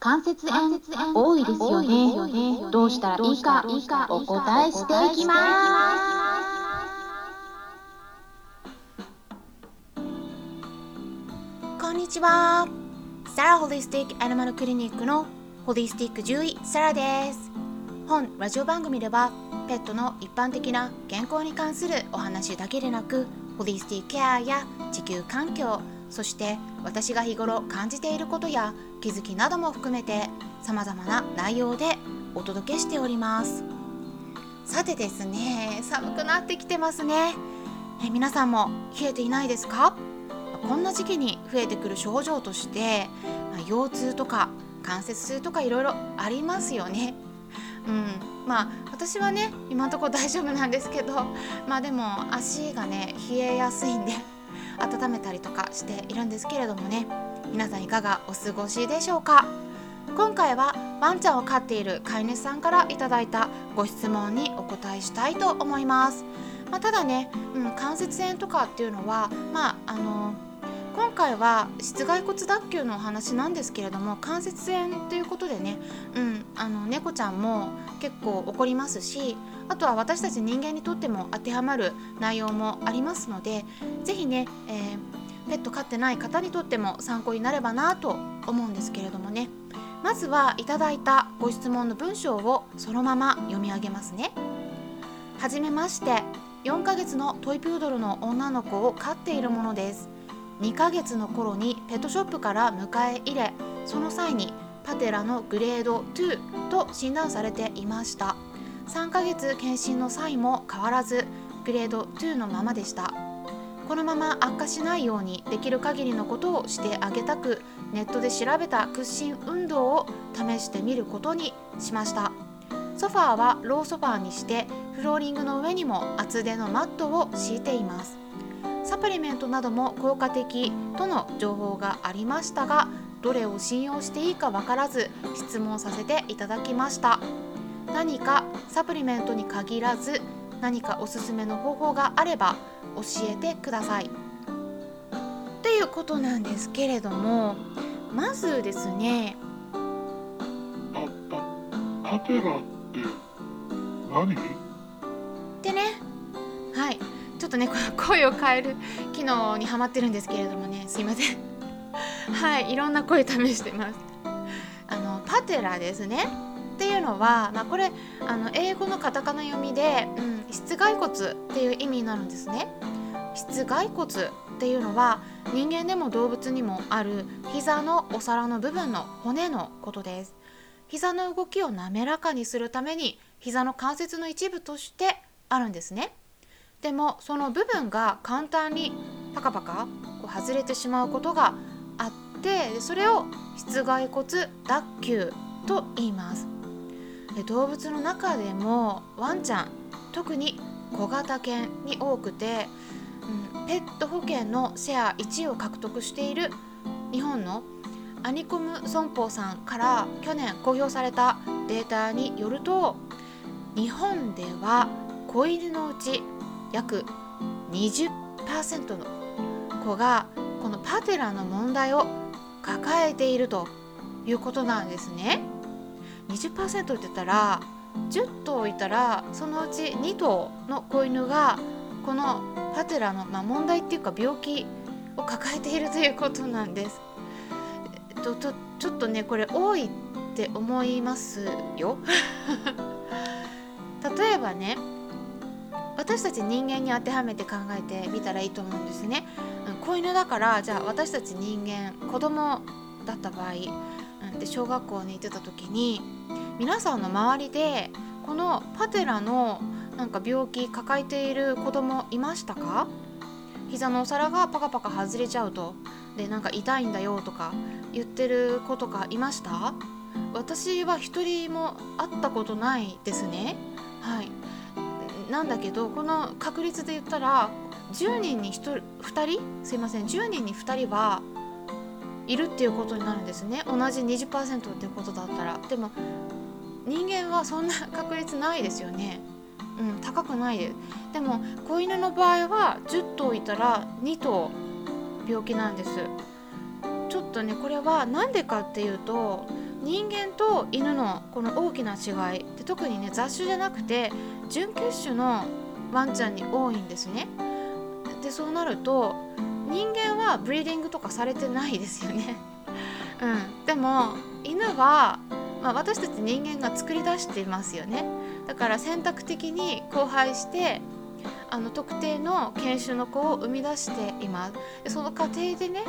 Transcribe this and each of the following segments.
関節炎多いですよね。どうしたらいいかお答えしていきます。こんにちは。サラホリスティックアニマルクリニックのホリスティック獣医サラです。本ラジオ番組ではペットの一般的な健康に関するお話だけでなくホリスティックケアや地球環境そして私が日頃感じていることや気づきなども含めて様々な内容でお届けしております。さてですね寒くなってきてますね。え皆さんも冷えていないですか？こんな時期に増えてくる症状としてまあ腰痛とか関節痛とかいろいろありますよね。うん、まあ私はね今のところ大丈夫なんですけどまあでも足がね冷えやすいんで温めたりとかしているんですけれどもね。皆さんいかがお過ごしでしょうか？今回はワンちゃんを飼っている飼い主さんからいただいたご質問にお答えしたいと思います、まあ、ただね、うん、関節炎とかっていうのはまああの今回は室外骨脱臼のお話なんですけれども関節炎ということでね、うん、あの猫ちゃんも結構起こりますしあとは私たち人間にとっても当てはまる内容もありますので是非ね、えーペット飼ってない方にとっても参考になればなと思うんですけれどもね。まずはいただいたご質問の文章をそのまま読み上げますね。はじめまして。4ヶ月のトイプードルの女の子を飼っているものです。2ヶ月の頃にペットショップから迎え入れその際にパテラのグレード2と診断されていました。3ヶ月検診の際も変わらずグレード2のままでした。このまま悪化しないようにできる限りのことをしてあげたくネットで調べた屈伸運動を試してみることにしました。ソファーはローソファーにしてフローリングの上にも厚手のマットを敷いています。サプリメントなども効果的との情報がありましたがどれを信用していいかわからず質問させていただきました。何かサプリメントに限らず何かおすすめの方法があれば教えてください。っていうことなんですけれどもまずですねパパパテラって何？ちょっとねこの声を変える機能にハマってるんですけれどもねすいません。はいいろんな声試してます。あのパテラですね。っていうのは、まあ、これあの英語のカタカナ読みで、うん、室外骨っていう意味になるんですね。室外骨っていうのは人間でも動物にもある膝のお皿の部分の骨のことです。膝の動きを滑らかにするために膝の関節の一部としてあるんですね。でもその部分が簡単にパカパカこう外れてしまうことがあってそれを室外骨脱臼と言います。で動物の中でもワンちゃん特に小型犬に多くて、うん、ペット保険のシェア1位を獲得している日本のアニコム損保さんから去年公表されたデータによると日本では子犬のうち約20%の子がこのパテラの問題を抱えているということなんですね。20%って言ったら10頭いたらそのうち2頭の子犬がこのパテラの、まあ、問題っていうか病気を抱えているということなんです。えっと、とちょっとねこれ多いって思いますよ。例えばね私たち人間に当てはめて考えてみたらいいと思うんですね。うん子犬だからじゃあ私たち人間子供だった場合、うん、で小学校に行ってた時に皆さんの周りでこのパテラのなんか病気抱えている子供いましたか？膝のお皿がパカパカ外れちゃうとでなんか痛いんだよとか言ってる子とかいました？私は一人も会ったことないですね。はい。なんだけどこの確率で言ったら10人に1 2人？すいません。10人に2人はいるっていうことになるんですね。同じ20%っていうことだったら。でも人間はそんな確率ないですよね。うん高くないです。でも子犬の場合は10頭いたら2頭病気なんです。ちょっとねこれは何でかっていうと人間と犬のこの大きな違い。で特にね雑種じゃなくて準血種のワンちゃんに多いんですね。でそうなると人間はブリーディングとかされてないですよね。うん、でも犬は、まあ、私たち人間が作り出していますよね。だから選択的に交配してあの特定の犬種の子を生み出していますでその過程でね、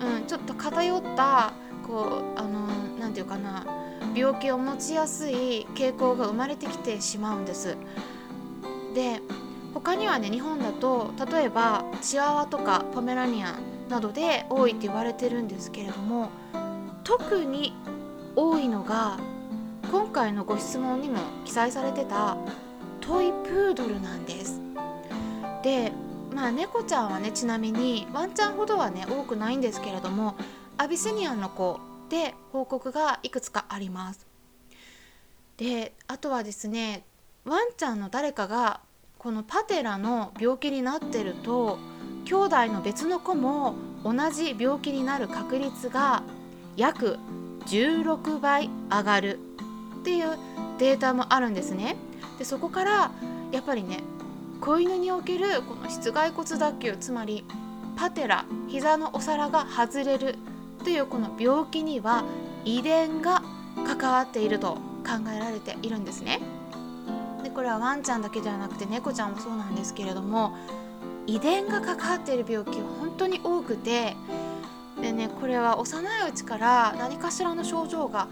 うん、ちょっと偏ったこうあの何て言うかな病気を持ちやすい傾向が生まれてきてしまうんです。で他にはね日本だと例えばチワワとかポメラニアンなどで多いって言われてるんですけれども特に多いのが今回のご質問にも記載されてたトイプードルなんです。でまあ猫ちゃんはねちなみにワンちゃんほどはね多くないんですけれどもアビスニアンの子で報告がいくつかありますであとはですねワンちゃんの誰かがこのパテラの病気になってると兄弟の別の子も同じ病気になる確率が約16倍上がるっていうデータもあるんですね。でそこからやっぱりね子犬におけるこの室外骨脱臼つまりパテラ膝のお皿が外れるというこの病気には遺伝が関わっていると考えられているんですね。でこれはワンちゃんだけではなくて猫ちゃんもそうなんですけれども遺伝が関わっている病気は本当に多くてでねこれは幼いうちから何かしらの症状が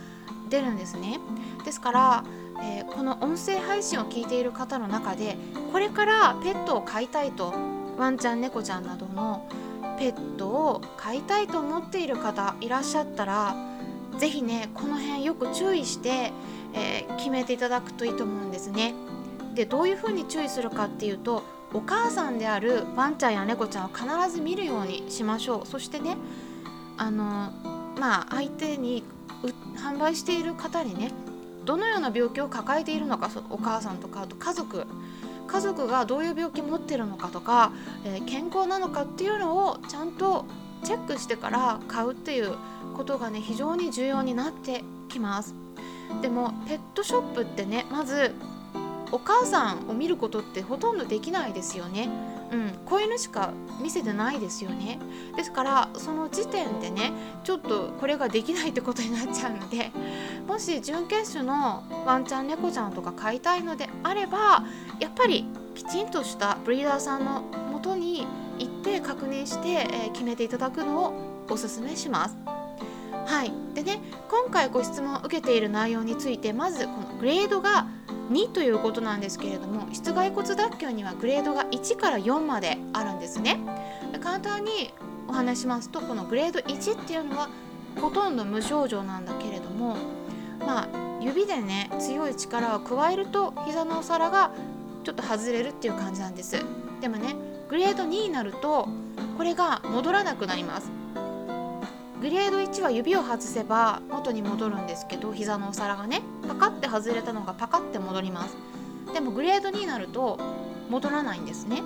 出るんですねですから、えー、この音声配信を聞いている方の中でこれからペットを飼いたいとワンちゃん猫ちゃんなどのペットを飼いたいと思っている方いらっしゃったら是非ねこの辺よく注意して、えー、決めていただくといいと思うんですね。でどういうふうに注意するかっていうとお母さんであるワンちゃんや猫ちゃんを必ず見るようにしましょうそしてねあのまあ相手に販売している方にねどのような病気を抱えているのかお母さんとかあと家族家族がどういう病気持ってるのかとか、えー、健康なのかっていうのをちゃんとチェックしてから買うっていうことがね非常に重要になってきます。でもペットショップってねまずお母さんを見ることってほとんどできないですよね。うん、子犬しか見せてないですよねですからその時点でねちょっとこれができないってことになっちゃうのでもし準決種のワンちゃん猫ちゃんとか飼いたいのであればやっぱりきちんとしたブリーダーさんのもとに行って確認して、え、決めていただくのをおすすめします。はい。でね今回ご質問を受けている内容についてまずこのグレードが2ということなんですけれども室外骨脱臼にはグレードが1から4まであるんですね。簡単にお話しますとこのグレード1っていうのはほとんど無症状なんだけれどもまあ指でね強い力を加えると膝のお皿がちょっと外れるっていう感じなんです。でもねグレード2になるとこれが戻らなくなります。グレード1は指を外せば元に戻るんですけど膝のお皿がねパカッて外れたのがパカッて戻ります。でもグレード2になると戻らないんですね。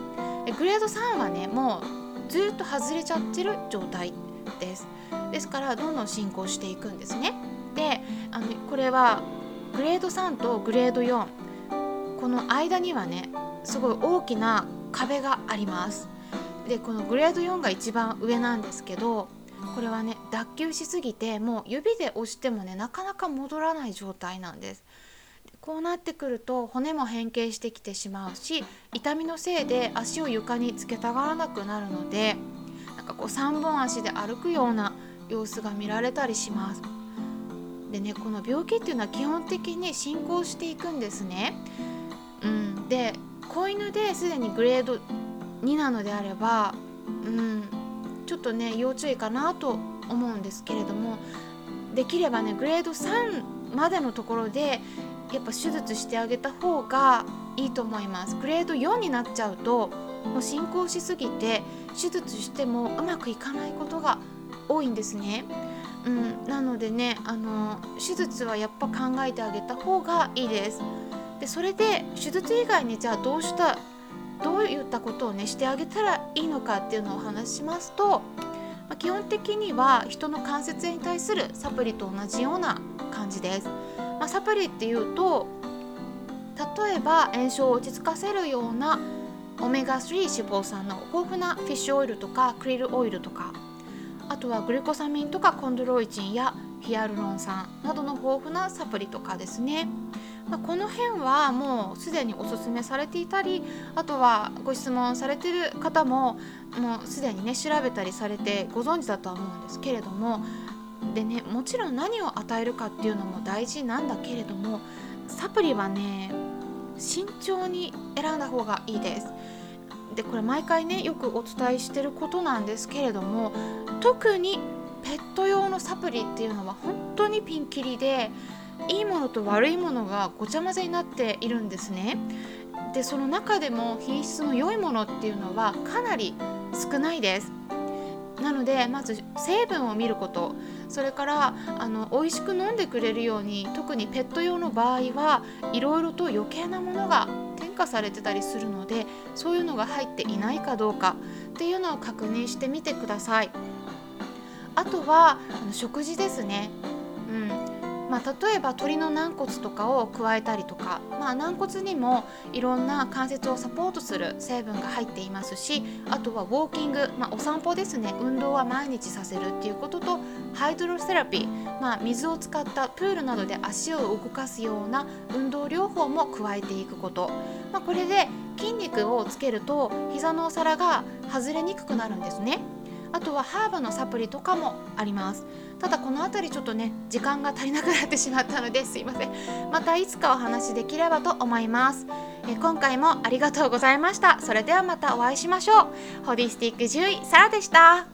グレード3はねもうずっと外れちゃってる状態です。ですからどんどん進行していくんですね。であのこれはグレード3とグレード4この間にはねすごい大きな壁があります。でこのグレード4が一番上なんですけどこれはね脱臼しすぎてもう指で押してもねなかなか戻らない状態なんです。こうなってくると骨も変形してきてしまうし痛みのせいで足を床につけたがらなくなるのでなんかこう3本足で歩くような様子が見られたりします。でねこの病気っていうのは基本的に進行していくんですね、うん、で子犬ですでにグレード2なのであれば、うん、ちょっとね要注意かなと思うんですけれどもできればねグレード3までのところでやっぱ手術してあげた方がいいと思いますグレード4になっちゃうともう進行しすぎて手術してもうまくいかないことが多いんですね。うん、なのでねあの手術はやっぱ考えてあげた方がいいです。でそれで手術以外にじゃあどうしたどういったことをねしてあげたらいいのかっていうのをお話ししますと、まあ、基本的には人の関節に対するサプリと同じような感じです、まあ、サプリっていうと例えば炎症を落ち着かせるようなオメガ3脂肪酸の豊富なフィッシュオイルとかクリルオイルとかあとはグルコサミンとかコンドロイチンやヒアルロン酸などの豊富なサプリとかですね、ま、この辺はもうすでにおすすめされていたりあとはご質問されてる方ももうすでにね調べたりされてご存知だとは思うんですけれどもでねもちろん何を与えるかっていうのも大事なんだけれどもサプリはね慎重に選んだ方がいいです。でこれ毎回ねよくお伝えしてることなんですけれども特にペット用のサプリっていうのは本当にピンキリでいいものと悪いものがごちゃ混ぜになっているんですね。でその中でも品質の良いものっていうのはかなり少ないです。なのでまず成分を見ること。それからあの美味しく飲んでくれるように特にペット用の場合はいろいろと余計なものが添加されてたりするのでそういうのが入っていないかどうかっていうのを確認してみてください。あとはあの食事ですね。まあ、例えば鶏の軟骨とかを加えたりとか、まあ、軟骨にもいろんな関節をサポートする成分が入っていますしあとはウォーキング、まあ、お散歩ですね運動は毎日させるっていうこととハイドロセラピー、まあ、水を使ったプールなどで足を動かすような運動療法も加えていくこと、まあ、これで筋肉をつけると膝のお皿が外れにくくなるんですね。あとはハーブのサプリとかもあります。ただこの辺りちょっとね時間が足りなくなってしまったのですいません。またいつかお話しできればと思います。え今回もありがとうございました。それではまたお会いしましょう。ホディスティック獣医サラでした。